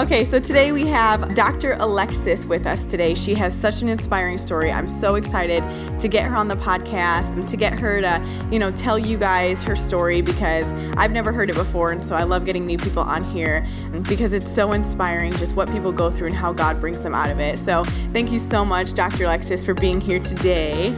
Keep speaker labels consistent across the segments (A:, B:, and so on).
A: Okay, so today we have Dr. Alexis with us today. She has such an inspiring story. I'm so excited to get her on the podcast and to get her to, you know, tell you guys her story because I've never heard it before. And so I love getting new people on here because it's so inspiring just what people go through and how God brings them out of it. So thank you so much, Dr. Alexis, for being here today.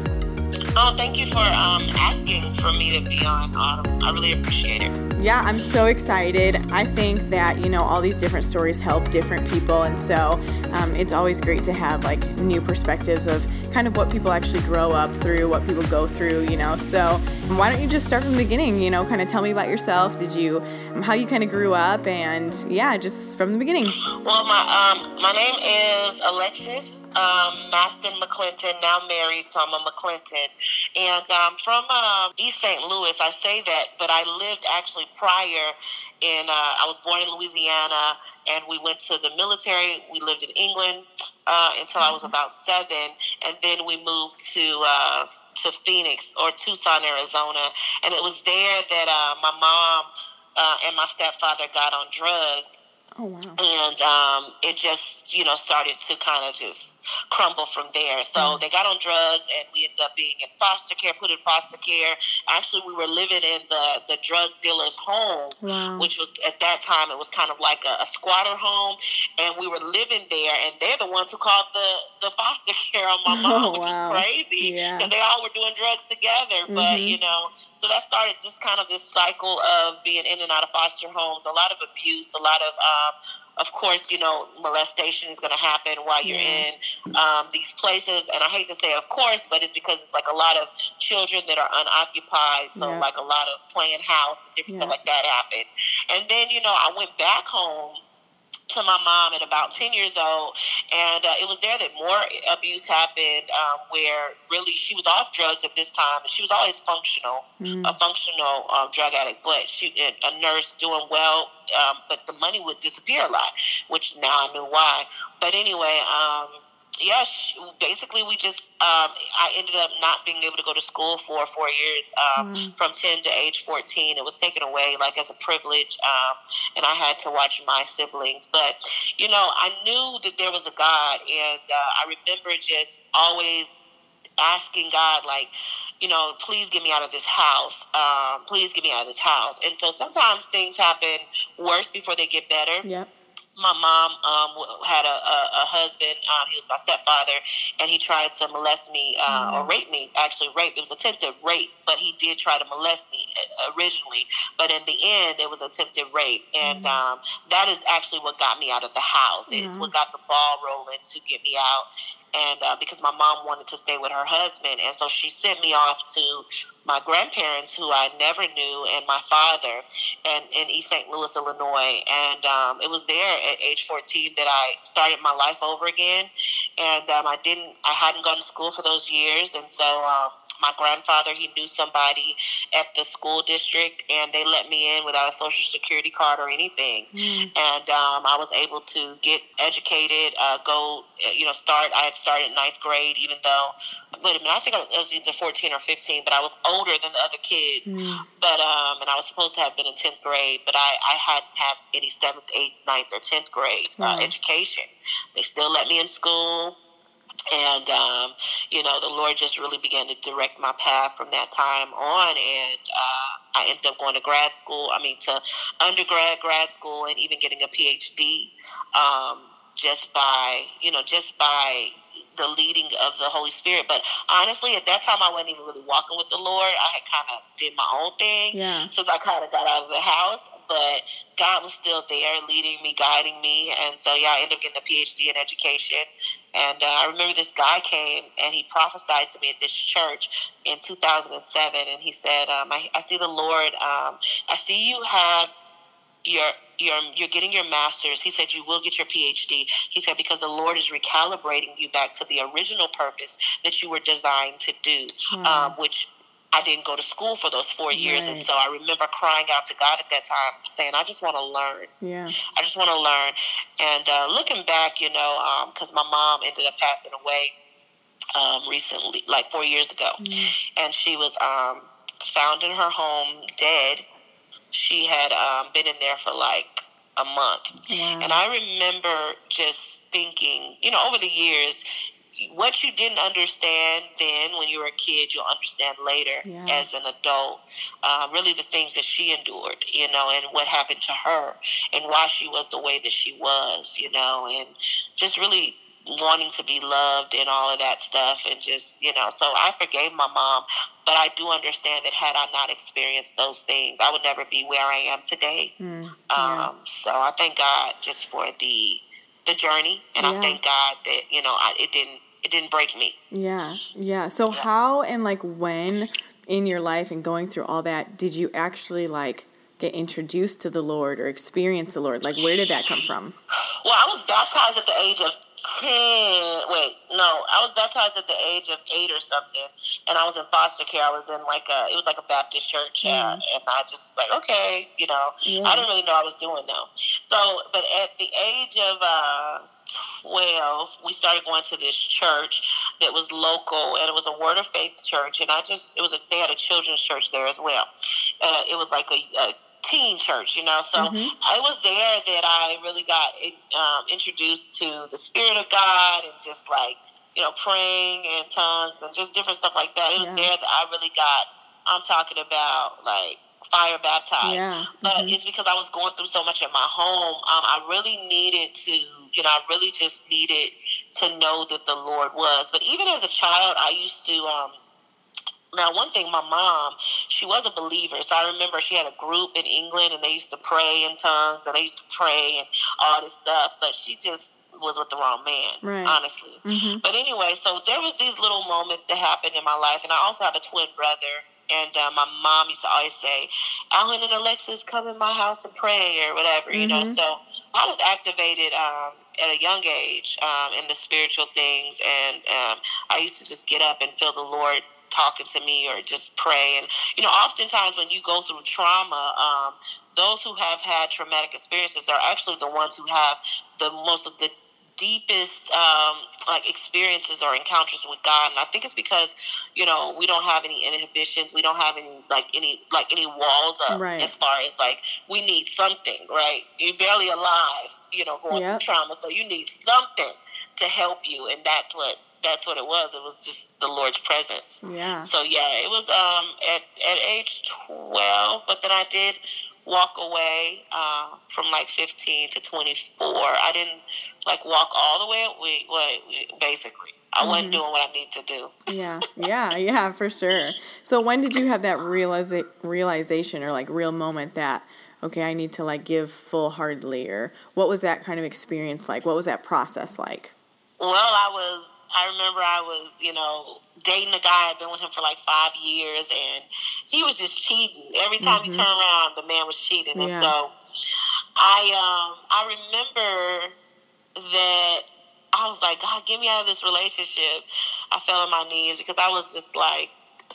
B: Oh, thank you for um, asking for me to be on Autumn. I really appreciate it.
A: Yeah, I'm so excited. I think that, you know, all these different stories help different people. And so um, it's always great to have like new perspectives of kind of what people actually grow up through, what people go through, you know. So why don't you just start from the beginning, you know, kind of tell me about yourself. Did you, um, how you kind of grew up and yeah, just from the beginning.
B: Well, my, um, my name is Alexis um, Maston McClinton, now married, so I'm a McClinton. And um, from um, East St. Louis, I say that, but I lived actually prior in, uh, I was born in Louisiana, and we went to the military. We lived in England uh, until I was about seven, and then we moved to uh, to Phoenix or Tucson, Arizona. And it was there that uh, my mom uh, and my stepfather got on drugs.
A: Oh, wow.
B: And um, it just, you know, started to kind of just crumble from there. So mm. they got on drugs, and we ended up being in foster care, put in foster care. Actually, we were living in the the drug dealer's home, wow. which was at that time it was kind of like a, a, squatter home, and we were living there. And they're the ones who called the the foster care on my mom, oh, which wow. was crazy because yeah. they all were doing drugs together. Mm-hmm. But you know, so that started just kind of this cycle of being in and out of foster homes, a lot of abuse, a lot of um, of course, you know, molestation is going to happen while you're in um, these places. And I hate to say, of course, but it's because it's like a lot of children that are unoccupied. So, yeah. like a lot of playing house and different yeah. stuff like that happened. And then, you know, I went back home to my mom at about 10 years old. And uh, it was there that more abuse happened um, where really she was off drugs at this time. And she was always functional, mm. a functional um, drug addict, but she a nurse doing well. Um, but the money would disappear a lot, which now I knew why. But anyway, um, yeah, basically we just um, I ended up not being able to go to school for four years um, mm. from ten to age fourteen. It was taken away like as a privilege, um, and I had to watch my siblings. But you know, I knew that there was a God, and uh, I remember just always asking God, like, you know, please get me out of this house. Um, please get me out of this house. And so sometimes things happen worse before they get better.
A: Yep
B: my mom um, had a, a, a husband. Um, he was my stepfather, and he tried to molest me uh, or mm. rape me. Actually, rape. It was attempted rape, but he did try to molest me uh, originally. But in the end, it was attempted rape, and mm um, that is actually what got me out of the house. It's what got the ball rolling to get me out and uh, because my mom wanted to stay with her husband, and so she sent me off to my grandparents, who I never knew, and my father, and in East St. Louis, Illinois. And um, it was there at age 14 that I started my life over again. And um, I didn't, I hadn't gone to school for those years, and so um, my grandfather, he knew somebody at the school district, and they let me in without a social security card or anything. Mm. And um, I was able to get educated, uh, go, uh, you know, start. I had started ninth grade, even though, wait a minute, I think I was either 14 or 15, but I was older than the other kids. Mm. But, um, and I was supposed to have been in 10th grade, but I, I hadn't had any 7th, 8th, 9th, or 10th grade uh, education. They still let me in school and um, you know the lord just really began to direct my path from that time on and uh, i ended up going to grad school i mean to undergrad grad school and even getting a phd um, just by you know just by the leading of the Holy Spirit. But honestly, at that time, I wasn't even really walking with the Lord. I had kind of did my own thing.
A: Yeah.
B: Since I kind of got out of the house, but God was still there, leading me, guiding me, and so yeah, I ended up getting a PhD in education. And uh, I remember this guy came and he prophesied to me at this church in 2007, and he said, um, I, "I see the Lord. Um, I see you have your you're, you're getting your master's. He said you will get your PhD. He said because the Lord is recalibrating you back to the original purpose that you were designed to do, mm. um, which I didn't go to school for those four years, right. and so I remember crying out to God at that time, saying, "I just want to learn.
A: Yeah,
B: I just want to learn." And uh, looking back, you know, because um, my mom ended up passing away um, recently, like four years ago, mm. and she was um, found in her home dead. She had um, been in there for like a month.
A: Wow.
B: And I remember just thinking, you know, over the years, what you didn't understand then when you were a kid, you'll understand later
A: Yeah.
B: as an adult. Uh, really, the things that she endured, you know, and what happened to her, and why she was the way that she was, you know, and just really wanting to be loved and all of that stuff, and just, you know, so I forgave my mom, but I do understand that had I not experienced those things, I would never be where I am today.
A: Mm, yeah.
B: Um, so I thank God just for the the journey, and
A: Yeah.
B: I thank God that you know I, it didn't it didn't break me.
A: Yeah, yeah. So how and like when in your life and going through all that did you actually like get introduced to the Lord or experience the Lord? Like where did that come from?
B: Well, I was baptized at the age of ten. Wait, no, I was baptized at the age of eight or something, and I was in foster care. I was in like a it was like a Baptist church, uh, and I just like okay, you know,
A: Yeah.
B: I didn't really know I was doing though. So, but at the age of uh, twelve, we started going to this church that was local, and it was a Word of Faith church, and I just it was a they had a children's church there as well. Uh, it was like a, a teen church, you know. So
A: Mhm.
B: I was there that I really got um, introduced to the Spirit of God and just like you know praying in tongues and just different stuff like that. It was
A: Yeah.
B: there that I really got. I'm talking about like fire baptized.
A: Yeah.
B: But
A: mhm.
B: it's because I was going through so much in my home. Um, I really needed to, you know, I really just needed to know that the Lord was. But even as a child, I used to. Um, now, one thing, my mom, she was a believer. So I remember she had a group in England, and they used to pray in tongues, and they used to pray and all this stuff. But she just was with the wrong man,
A: Right.
B: honestly.
A: Mhm.
B: But anyway, so there was these little moments that happened in my life, and I also have a twin brother. And uh, my mom used to always say, "Alan and Alexis, come in my house and pray or whatever," you know.
A: Mhm.
B: So I was activated um, at a young age um, in the spiritual things, and um, I used to just get up and feel the Lord talking to me or just pray. And you know, oftentimes when you go through trauma, um, those who have had traumatic experiences are actually the ones who have the most of the deepest um, like experiences or encounters with God, and I think it's because you know we don't have any inhibitions, we don't have any like any like any walls up
A: Right.
B: as far as like we need something, right? You're barely alive, you know, going
A: Yep.
B: through trauma, so you need something to help you, and that's what that's what it was. It was just the Lord's presence.
A: Yeah.
B: So yeah, it was um at at age twelve, but then I did walk away uh, from like fifteen to twenty four. I didn't like walk all the way. We, we basically, I wasn't
A: Mhm.
B: doing what I need to do.
A: Yeah. Yeah. Yeah, for sure. So when did you have that realiza- realization or like real moment that okay, I need to like give full-heartedly or what was that kind of experience like? What was that process like?
B: Well, I was. I remember I was, you know, dating a guy. I'd been with him for like five years, and he was just cheating. Every time he
A: Mhm.
B: turned around, the man was cheating, and so I, um, I remember that I was like, God, get me out of this relationship. I fell on my knees because I was just like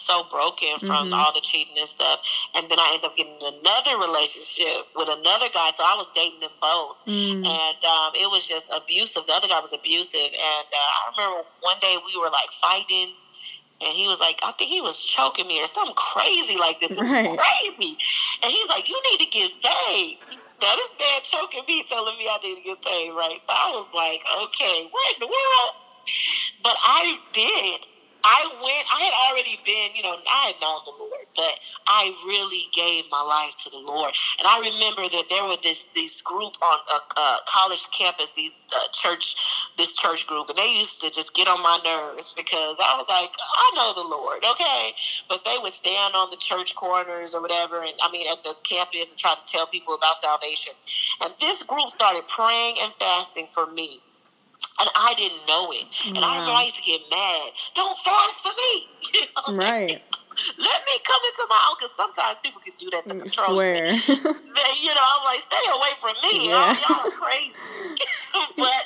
B: so broken from
A: Mhm.
B: all the cheating and stuff. And then I ended up getting another relationship with another guy, so I was dating them both
A: Mm.
B: and um, it was just abusive. The other guy was abusive, and uh, I remember one day we were like fighting, and he was like, I think he was choking me or something crazy like this. It was
A: Right.
B: crazy, and he's like, you need to get saved. Now this man choking me, telling me I need to get saved, right? So I was like, okay, what in the world? But I did. I went. I had already been, you know, I had known the Lord, but I really gave my life to the Lord. And I remember that there was this this group on a, a college campus, these uh, church, this church group, and they used to just get on my nerves because I was like, I know the Lord, okay, but they would stand on the church corners or whatever, and I mean at the campus and try to tell people about salvation. And this group started praying and fasting for me. And I didn't know it. And I remember
A: Wow.
B: I used to get mad. Don't fast for me. You know,
A: Right.
B: Let me come into my own, because sometimes people can do that to control you.
A: Swear.
B: Then, you know, I'm like, stay away from me.
A: Yeah.
B: Y'all, y'all are crazy. but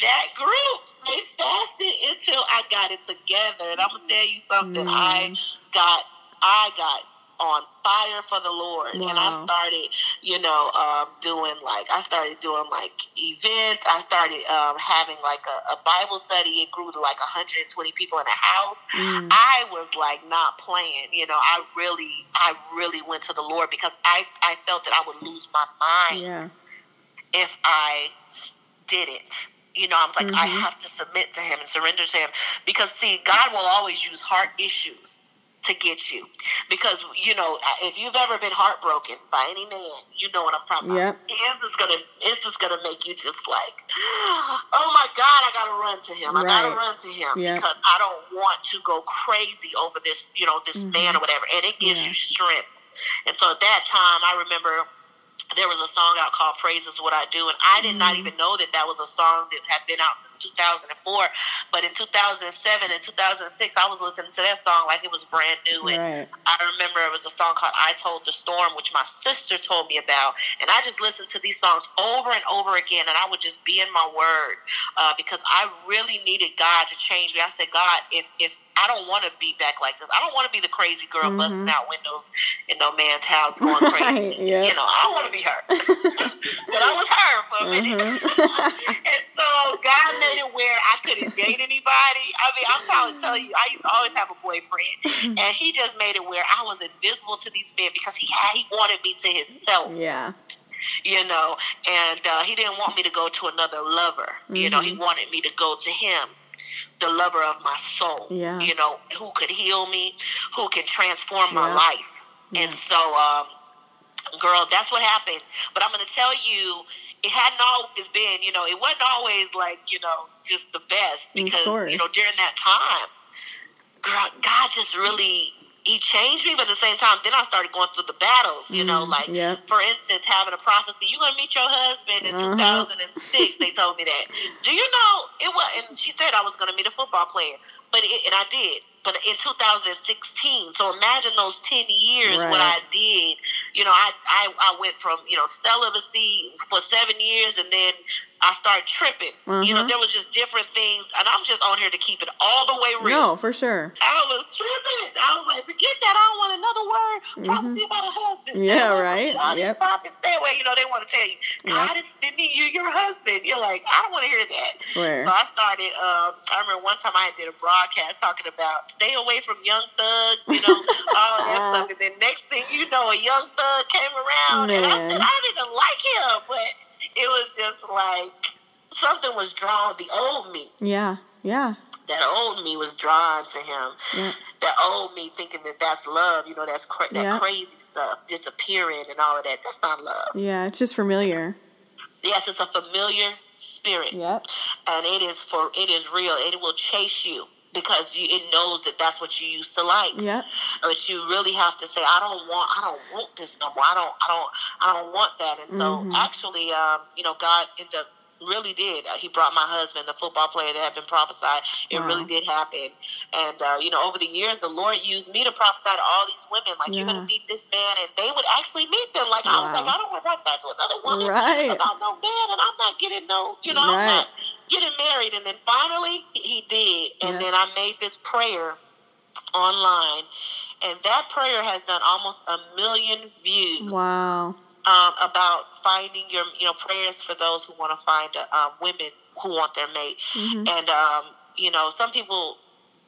B: that group, they fasted until I got it together. And I'm gonna tell you something. I
A: Mm.
B: got, I got on fire for the Lord, and I started, you know, um, doing like I started doing like events. I started um, having like a, a Bible study. It grew to like 120 people in a house.
A: Mm.
B: I was like not playing. You know, I really, I really went to the Lord because I, I felt that I would lose my mind.
A: Yeah.
B: if I didn't You know, I was like, I
A: Mhm.
B: have to submit to him and surrender to him because see, God will always use heart issues to get you. Because you know, if you've ever been heartbroken by any man, you know what I'm talking
A: Yep.
B: about. Is this gonna is this gonna make you just like, oh my God, I gotta run to him. I gotta run to him
A: Yep.
B: because I don't want to go crazy over this, you know, this
A: Mhm.
B: man or whatever. And it gives
A: Yeah.
B: you strength. And so at that time, I remember there was a song out called "Praise Is What I Do," and I did not
A: Mhm.
B: even know that that was a song that had been out since 2004. But in 2007 and 2006, I was listening to that song like it was brand new. And
A: Right.
B: I remember it was a song called "I Told the Storm," which my sister told me about, and I just listened to these songs over and over again, and I would just be in my word uh, because I really needed God to change me. I said, God, if if I don't want to be back like this, I don't want to be the crazy girl
A: Mhm.
B: busting out windows in no man's house going crazy.
A: Right, yep.
B: You know, I don't want to be her, but I was her for a minute.
A: Mhm.
B: and so God made it where I couldn't date anybody. I mean, I'm trying to tell you, I used to always have a boyfriend, and he just made it where I was invisible to these men because he had, he wanted me to himself,
A: yeah.
B: you know, and uh, he didn't want me to go to another lover. You know, he
A: Mhm.
B: wanted me to go to him. The lover of my soul,
A: Yeah.
B: you know, who could heal me, who can transform my
A: Yeah.
B: life. And so, um, girl, that's what happened. But I'm going to tell you, it hadn't always been, you know, it wasn't always like, you know, just the best because, you know, during that time, girl, God just really, He changed me. But at the same time, then I started going through the battles, you know,
A: Mm,
B: like,
A: yep.
B: for instance, having a prophecy, you're going to meet your husband in
A: Uh-huh.
B: 2006. They told me that. Do you know, it was, and she said I was going to meet a football player, but it, and I did. But in 2016, so imagine those 10 years, what I did. You know, I, I, I went from, you know, celibacy for seven years and then I started tripping. You know,
A: Uh-huh.
B: there was just different things, and I'm just on here to keep it all the way real.
A: No, for sure.
B: I was tripping. I was like, forget that. I don't want another word. Prophecy about a husband. Stay
A: Mm-hmm. Yeah, right.
B: these
A: Yep.
B: prophets, stay away. You know, they want to tell you, God is sending you your husband. You're like, I don't want to hear that.
A: Swear.
B: So I started, um, I remember one time I did a broadcast talking about stay away from young thugs, you know, all that stuff. And then next thing you know, a young thug came around. And I
A: Man.
B: said, I don't even like him. But it was just like, something was drawn, the old me
A: Yeah. Yeah.
B: that old me was drawn to him.
A: Yeah.
B: That old me thinking that that's love, you know, that's cra- that
A: Yeah.
B: crazy stuff, disappearing and all of that. That's not love.
A: Yeah. It's just familiar.
B: Yes, it's a familiar spirit,
A: Yep.
B: and it is for it is real. It will chase you because you, it knows that that's what you used to like.
A: Yep.
B: But you really have to say, I don't want, I don't want this no more. I don't, I don't, I don't want that. And so,
A: Mhm.
B: actually, um, you know, God ended up really did. Uh, he brought my husband, the football player that had been prophesied. It
A: Wow.
B: really did happen. And uh, you know, over the years, the Lord used me to prophesy to all these women. Like, you're gonna meet this man, and they would actually meet them. Like, I was like, I don't want to prophesy to another woman
A: Right.
B: about no man, and I'm not getting no, you know, I'm not getting married. And then finally, he- he did. And
A: Yeah.
B: then I made this prayer online, and that prayer has done almost a million views
A: Wow.
B: Um, about finding your, you know, prayers for those who want to find uh, um, women who want their mate.
A: hmm
B: And, um, you know, some people,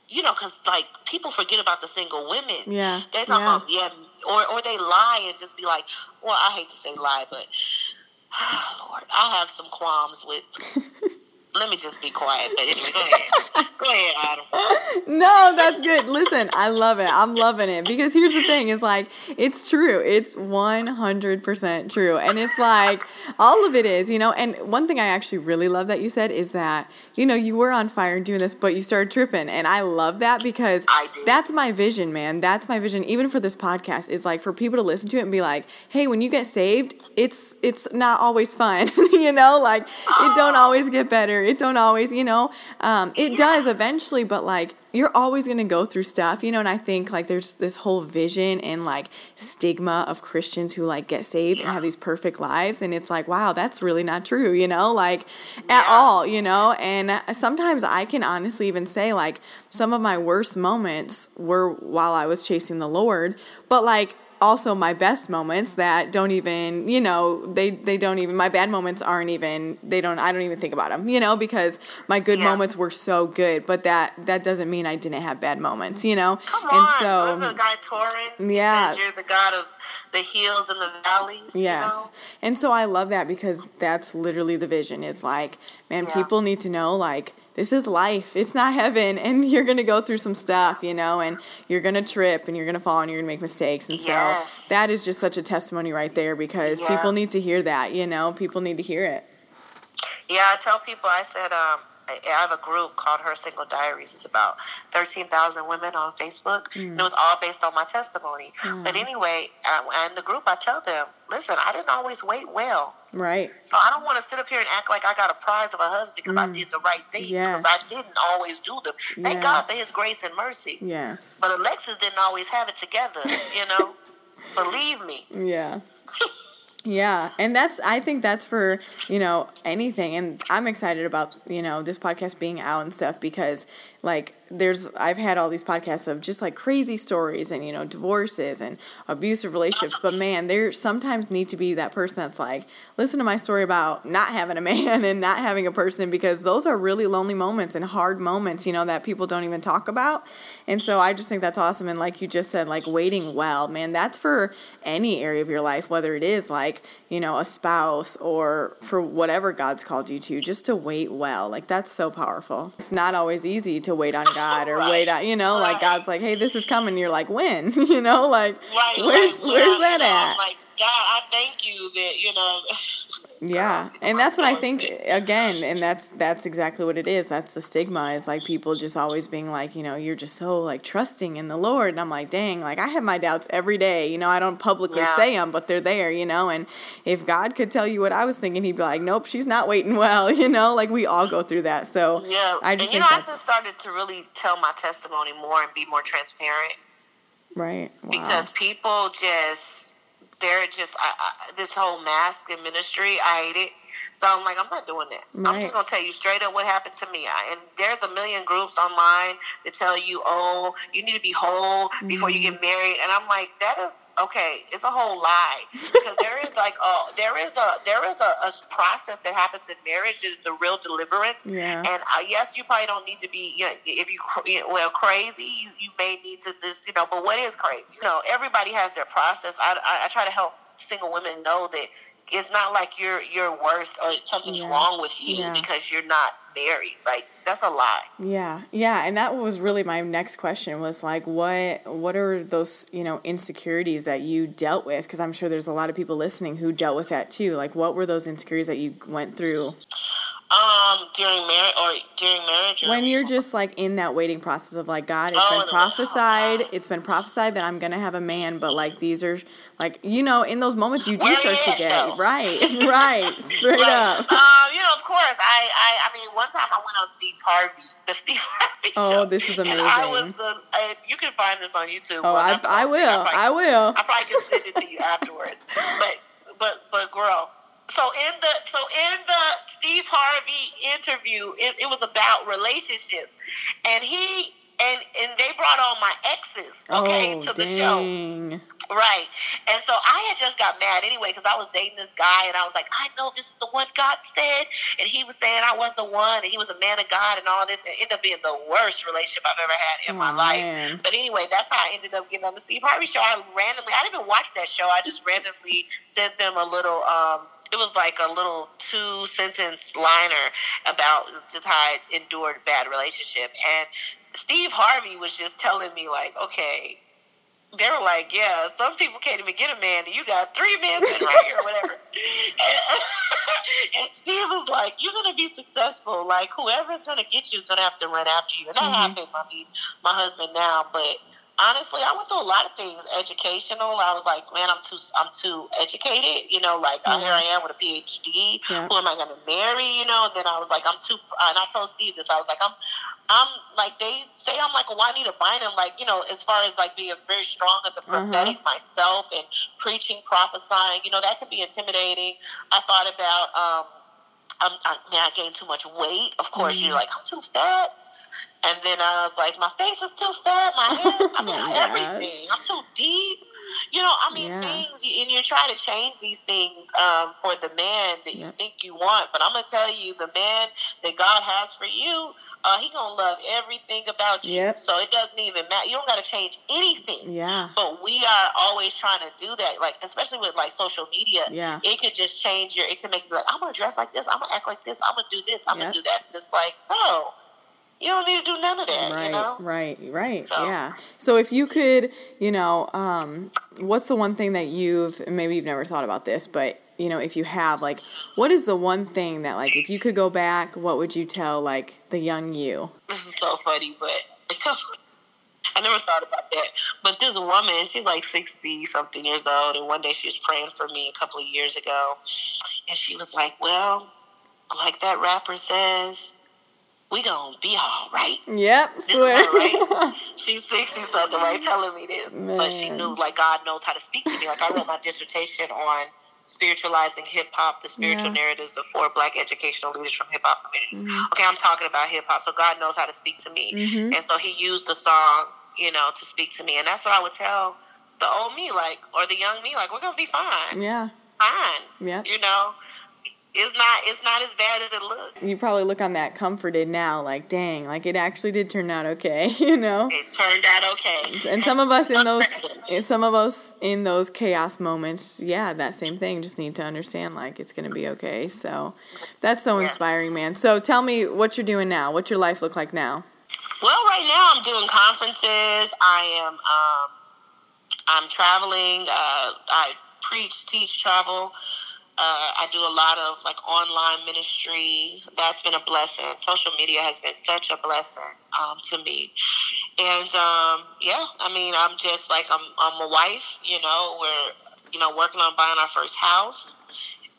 B: you know, because, like, people forget about the single women.
A: Yeah.
B: They're talking
A: Yeah.
B: about, yeah, or, or they lie and just be like, well, I hate to say lie, but, Lord, I have some qualms with. Let me just be quiet. But anyway, go ahead. go ahead, Autumn.
A: No, that's good. Listen, I love it. I'm loving it because here's the thing: is like it's true. It's 100 percent true, and it's like all of it is, you know. And one thing I actually really love that you said is that you know you were on fire doing this, but you started tripping, and I love that because that's my vision, man. That's my vision. Even for this podcast, is like for people to listen to it and be like, hey, when you get saved, it's it's not always fun, you know. Like it don't always get better. It don't always, you know. Um, it does eventually, but like you're always gonna go through stuff, you know. And I think like there's this whole vision and like stigma of Christians who like get saved and have these perfect lives, and it's like, wow, that's really not true, you know, like at all, you know. And sometimes I can honestly even say like some of my worst moments were while I was chasing the Lord, but like also my best moments that don't even you know they they don't even my bad moments aren't even they don't I don't even think about them you know because my good
B: Yeah.
A: moments were so good but that that doesn't mean I didn't have bad moments you know
B: Come
A: and
B: on.
A: so
B: guy Torrin?
A: Yeah.
B: You're the God of the hills and the valleys.
A: Yes.
B: You know?
A: And so I love that because that's literally the vision. It's like, man,
B: Yeah.
A: people need to know like this is life. It's not heaven and you're going to go through some stuff, you know, and you're going to trip and you're going to fall and you're going to make mistakes. And
B: Yes.
A: so that is just such a testimony right there because
B: Yeah.
A: people need to hear that, you know, people need to hear it.
B: Yeah, I tell people, I said, um, I have a group called Her Single Diaries. It's about 13,000 women on Facebook.
A: Mm.
B: And it was all based on my testimony. But anyway, uh, in the group, I tell them, listen, I didn't always wait well.
A: Right.
B: So I don't want to sit up here and act like I got a prize of a husband because I did the right things. Because
A: Mm. Yes.
B: I didn't always do them. Thank
A: Yes.
B: God for His grace and mercy.
A: Yes.
B: But Alexis didn't always have it together, you know? Believe me.
A: Yeah. Yeah, and that's I think that's for, you know, anything and I'm excited about, you know, this podcast being out and stuff because like there's I've had all these podcasts of just like crazy stories and you know divorces and abusive relationships but man there sometimes need to be that person that's like listen to my story about not having a man and not having a person because those are really lonely moments and hard moments you know that people don't even talk about. And so I just think that's awesome and like you just said like waiting well man that's for any area of your life whether it is like you know a spouse or for whatever God's called you to just to wait well like that's so powerful. It's not always easy to wait on God or
B: Right.
A: wait you know like God's like hey this is coming you're like when you know like
B: Right.
A: where's where's that at
B: I'm like, God, I thank you that, you know.
A: Yeah, and that's what I think again, and that's that's exactly what it is. That's the stigma is like people just always being like, you know, you're just so like trusting in the Lord, and I'm like, dang, like I have my doubts every day. You know, I don't publicly
B: Yeah.
A: say them, but they're there. You know, and if God could tell you what I was thinking, He'd be like, nope, she's not waiting well. You know, like we all go through that. So
B: Yeah.
A: I just
B: and you know, I just started to really tell my testimony more and be more transparent
A: right. Wow.
B: because people just, they're just, I, I, this whole mask and ministry, I hate it. So I'm like, I'm not doing that. I'm just gonna tell you straight up what happened to me. I, and there's a million groups online that tell you, oh, you need to be whole before you
A: Mm-hmm.
B: get married, and I'm like, that is okay. It's a whole lie because there is like, a there is a there is a, a process that happens in marriage that is the real deliverance.
A: Yeah.
B: And uh, yes, you probably don't need to be, you know, if you well crazy, you, you may need to this, you know. But what is crazy? You know, everybody has their process. I, I, I try to help single women know that it's not like you're you're worse or something's
A: Yeah.
B: wrong with you
A: Yeah.
B: because you're not married. Like that's a lie.
A: Yeah, yeah, and that was really my next question was like, what what are those you know insecurities that you dealt with? Because I'm sure there's a lot of people listening who dealt with that too. Like, what were those insecurities that you went through
B: Um, during marriage or during marriage, or
A: when you're just like in that waiting process of like, God, it's
B: Oh,
A: been prophesied, it's been prophesied that I'm gonna have a man, but like these are like you know in those moments you do
B: Where
A: start to get
B: though?
A: right, right, straight
B: Right.
A: up.
B: Um, you know, of course, I, I, I mean, one time I went on Steve Harvey, the Steve Harvey
A: Oh,
B: show.
A: this is
B: And I was
A: amazing.
B: the, uh, you can find this on YouTube.
A: Oh,
B: Well,
A: I, I will,
B: probably-
A: I will.
B: I probably can send it to you afterwards. But but but girl, so in the so in the Steve Harvey interview, it, it was about relationships, and he and and they brought all my exes, okay,
A: oh,
B: to the show. Right. And so I had just got mad anyway because I was dating this guy and I was like, I know this is the one God said. And he was saying I was the one and he was a man of God and all this. And it ended up being the worst relationship I've ever had in my
A: Oh,
B: life.
A: man.
B: But anyway, that's how I ended up getting on the Steve Harvey show. I randomly, I didn't even watch that show. I just randomly sent them a little, um, it was like a little two sentence liner about just how I endured bad relationship. And Steve Harvey was just telling me like, okay, they were like, yeah, some people can't even get a man, and you got three men sitting right here or whatever. And, and Steve was like, you're going to be successful. Like, whoever's going to get you is going to have to run after you. And that
A: Mhm.
B: happened. I mean, my husband now, but honestly, I went through a lot of things. Educational, I was like, man, I'm too, I'm too educated. You know, like
A: Yeah.
B: here I am with a PhD.
A: Yeah.
B: Who am I going to marry? You know. And then I was like, I'm too. And I told Steve this. I was like, I'm, I'm like they say I'm like Well, I need a Juanita Bynum. Like you know, as far as like being very strong at the
A: Uh-huh.
B: prophetic myself and preaching, prophesying. You know, that could be intimidating. I thought about. um I'm, I, man, I gained too much weight. Of course,
A: Mm-hmm.
B: you're like, I'm too fat. And then I was like, my face is too fat, my hair, I
A: Oh
B: mean,
A: gosh.
B: everything. I'm too deep. you know, I mean, yeah. things, and you're trying to change these things um, for the man that yep. you think you want. But I'm gonna tell you, the man that God has for you, uh, he gonna love everything about you. Yep. So it doesn't even matter. You don't gotta change anything.
A: Yeah.
B: But we are always trying to do that, like especially with like social media.
A: Yeah.
B: It could just change your. It could make you like, I'm gonna dress like this. I'm gonna act like this. I'm gonna do this. I'm yep. gonna do that. It's like, no you don't need to do none of that.
A: Right,
B: you know?
A: right, right. So. Yeah. So if you could, you know, um, what's the one thing that you've maybe you've never thought about this, but you know, if you have, like, what is the one thing that, like, if you could go back, what would you tell, like, the young you?
B: This is so funny, but I never thought about that. But this woman, she's like 60 something years old, and one day she was praying for me a couple of years ago, and she was like, Well, like that rapper says, we gonna be all right.
A: Yep, swear.
B: right. She's sixty something, right? Telling me this, Man. but she knew like God knows how to speak to me. Like I wrote my dissertation on spiritualizing hip hop, the spiritual yeah. narratives of four black educational leaders from hip hop communities. Mm-hmm. Okay, I'm talking about hip hop, so God knows how to speak to me, mm-hmm. and so He used the song, you know, to speak to me, and that's what I would tell the old me, like, or the young me, like, we're gonna be fine.
A: Yeah.
B: Fine.
A: Yeah.
B: You know it's not it's not as bad as it looks.
A: You probably look on that comforted now, like dang, like it actually did turn out okay, you know.
B: It turned out okay.
A: And some of us in those, some of us in those chaos moments, yeah, that same thing. Just need to understand like it's gonna be okay. So that's so inspiring, man. So tell me what you're doing now. What's your life look like now?
B: Well, right now I'm doing conferences. I am um, I'm traveling. Uh, I preach, teach, travel. Uh, I do a lot of like online ministry. That's been a blessing. Social media has been such a blessing um, to me. And um, yeah, I mean, I'm just like I'm. I'm a wife. You know, we're you know working on buying our first house,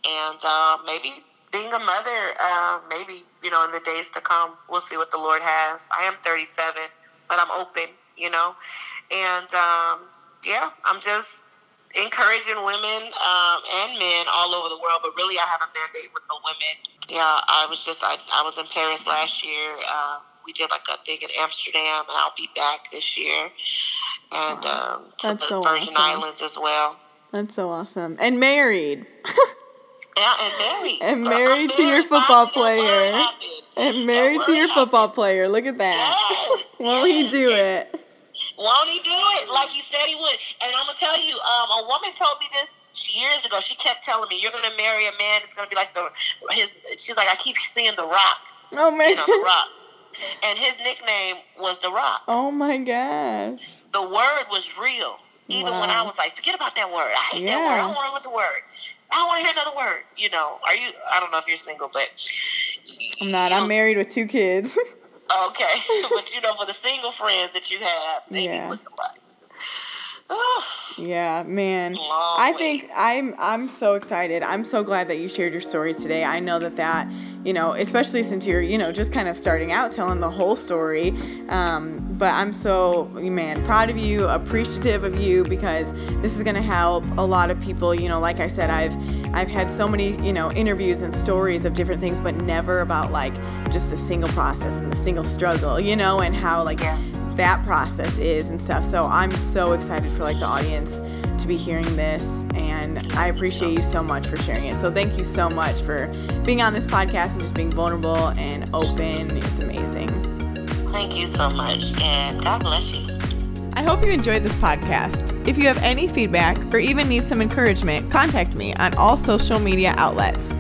B: and uh, maybe being a mother. Uh, maybe you know in the days to come, we'll see what the Lord has. I am 37, but I'm open. You know, and um, yeah, I'm just encouraging women um, and men all over the world, but really I have a mandate with the women. Yeah, I was just I, I was in Paris last year. Uh, we did like a thing in Amsterdam, and I'll be back this year, and um, to That's the so Virgin awesome. Islands as well.
A: That's so awesome. And married.
B: yeah, and married.
A: And married to your football player. And married to your football player. Look at that. Yes, Won't yes, he do it?
B: Won't he do it like he said he would? And I'm gonna tell you, um, a woman told me this years ago. She kept telling me, "You're gonna marry a man. It's gonna be like the his." She's like, "I keep seeing the Rock."
A: Oh man, you know,
B: the Rock. And his nickname was the Rock.
A: Oh my gosh.
B: The word was real. Even wow. when I was like, forget about that word. I hate yeah. that word. I don't want to with the word. I don't want to hear another word. You know, are you? I don't know if you're single, but
A: I'm not. I'm married with two kids.
B: Okay, but you know, for the single friends that you have, they yeah. be looking like.
A: yeah, man. I think I'm I'm so excited. I'm so glad that you shared your story today. I know that that you know, especially since you're you know just kind of starting out, telling the whole story. Um, but I'm so man proud of you, appreciative of you because this is gonna help a lot of people. You know, like I said, I've I've had so many you know interviews and stories of different things, but never about like just the single process and the single struggle. You know, and how like. Yeah that process is and stuff. So I'm so excited for like the audience to be hearing this and I appreciate you so much for sharing it. So thank you so much for being on this podcast and just being vulnerable and open. It's amazing.
B: Thank you so much and God bless you.
A: I hope you enjoyed this podcast. If you have any feedback or even need some encouragement, contact me on all social media outlets.